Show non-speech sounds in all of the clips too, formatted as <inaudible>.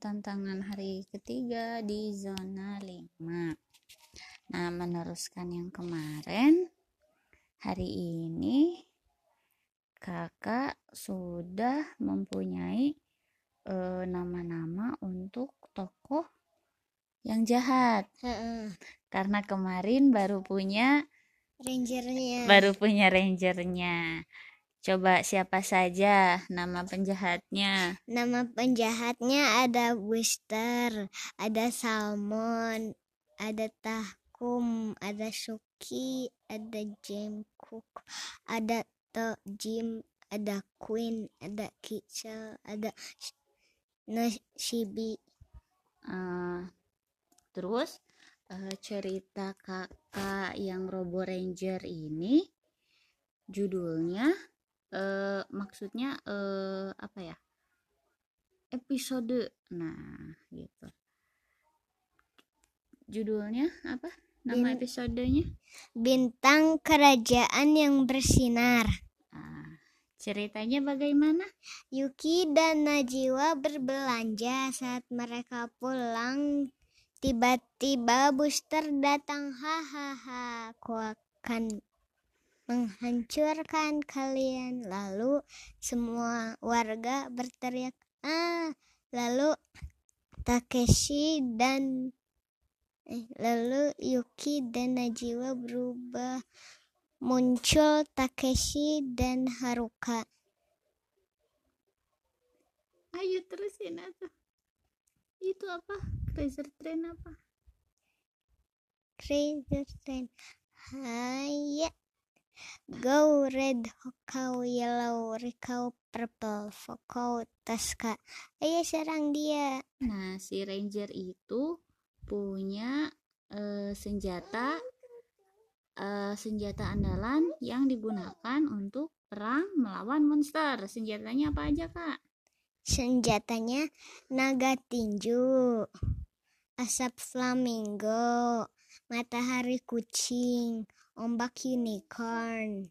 tantangan hari ketiga di zona 5 nah meneruskan yang kemarin hari ini kakak sudah mempunyai eh, nama-nama untuk tokoh yang jahat. Karena kemarin baru punya Rangernya. baru punya rangernya coba siapa saja nama penjahatnya Nama penjahatnya ada Buster, ada Salmon, ada Tahkum, ada Suki, ada Jungkook, ada To Jim, ada Queen, ada Kitzel, ada Sh- Nashibi. Eh, terus eh, cerita kakak yang Robo Ranger ini judulnya eh, maksudnya eh, apa ya episode nah gitu judulnya apa nama Bin- episodenya Bintang kerajaan yang bersinar. Ah, ceritanya bagaimana Yuki dan Najwa berbelanja saat mereka pulang. Tiba-tiba Booster datang. Hahaha, aku akan menghancurkan kalian. Lalu semua warga berteriak, ah. Lalu Takeshi dan eh, lalu Yuki dan Najwa berubah. Muncul Takeshi dan Haruka. ayo terusin atau itu apa Crazy Train apa Crazy Train. Haya. Go red, Hokau yellow, Rikau purple, Fokau Taska. Ayo serang dia. Nah, si Ranger itu punya eh, senjata eh, senjata andalan yang digunakan untuk perang melawan monster. Senjatanya apa aja, Kak? Senjatanya naga tinju, asap flamingo, matahari kucing, ombak unicorn.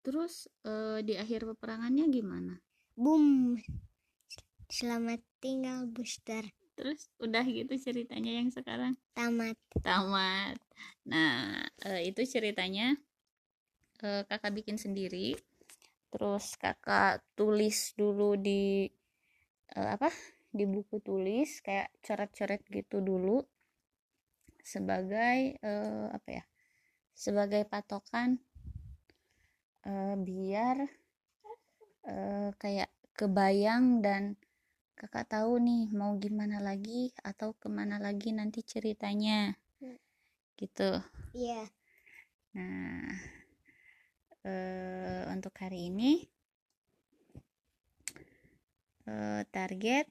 Terus eh, di akhir peperangannya gimana? Boom. Selamat tinggal booster. Terus udah gitu ceritanya yang sekarang Tamat. tamat. Nah, eh, itu ceritanya eh, kakak bikin sendiri. Terus kakak tulis dulu di eh, apa? Di buku tulis kayak coret-coret gitu dulu sebagai eh, apa ya? Sebagai patokan eh, biar eh, kayak kebayang dan kakak tahu nih mau gimana lagi atau ke mana lagi nanti ceritanya gitu Iya. nah eh, untuk hari ini eh, target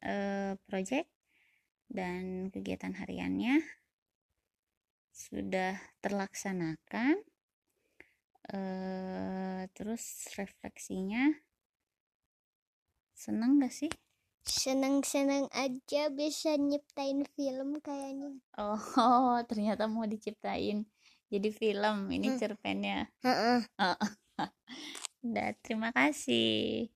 eh, project dan kegiatan hariannya sudah terlaksanakan eh, terus refleksinya seneng gak sih Seneng-seneng aja bisa nyiptain film kayaknya. Oh, <laughs> ternyata mau diciptain jadi film. Ini Hmm. cerpennya. Heeh. <laughs> Udah, terima kasih.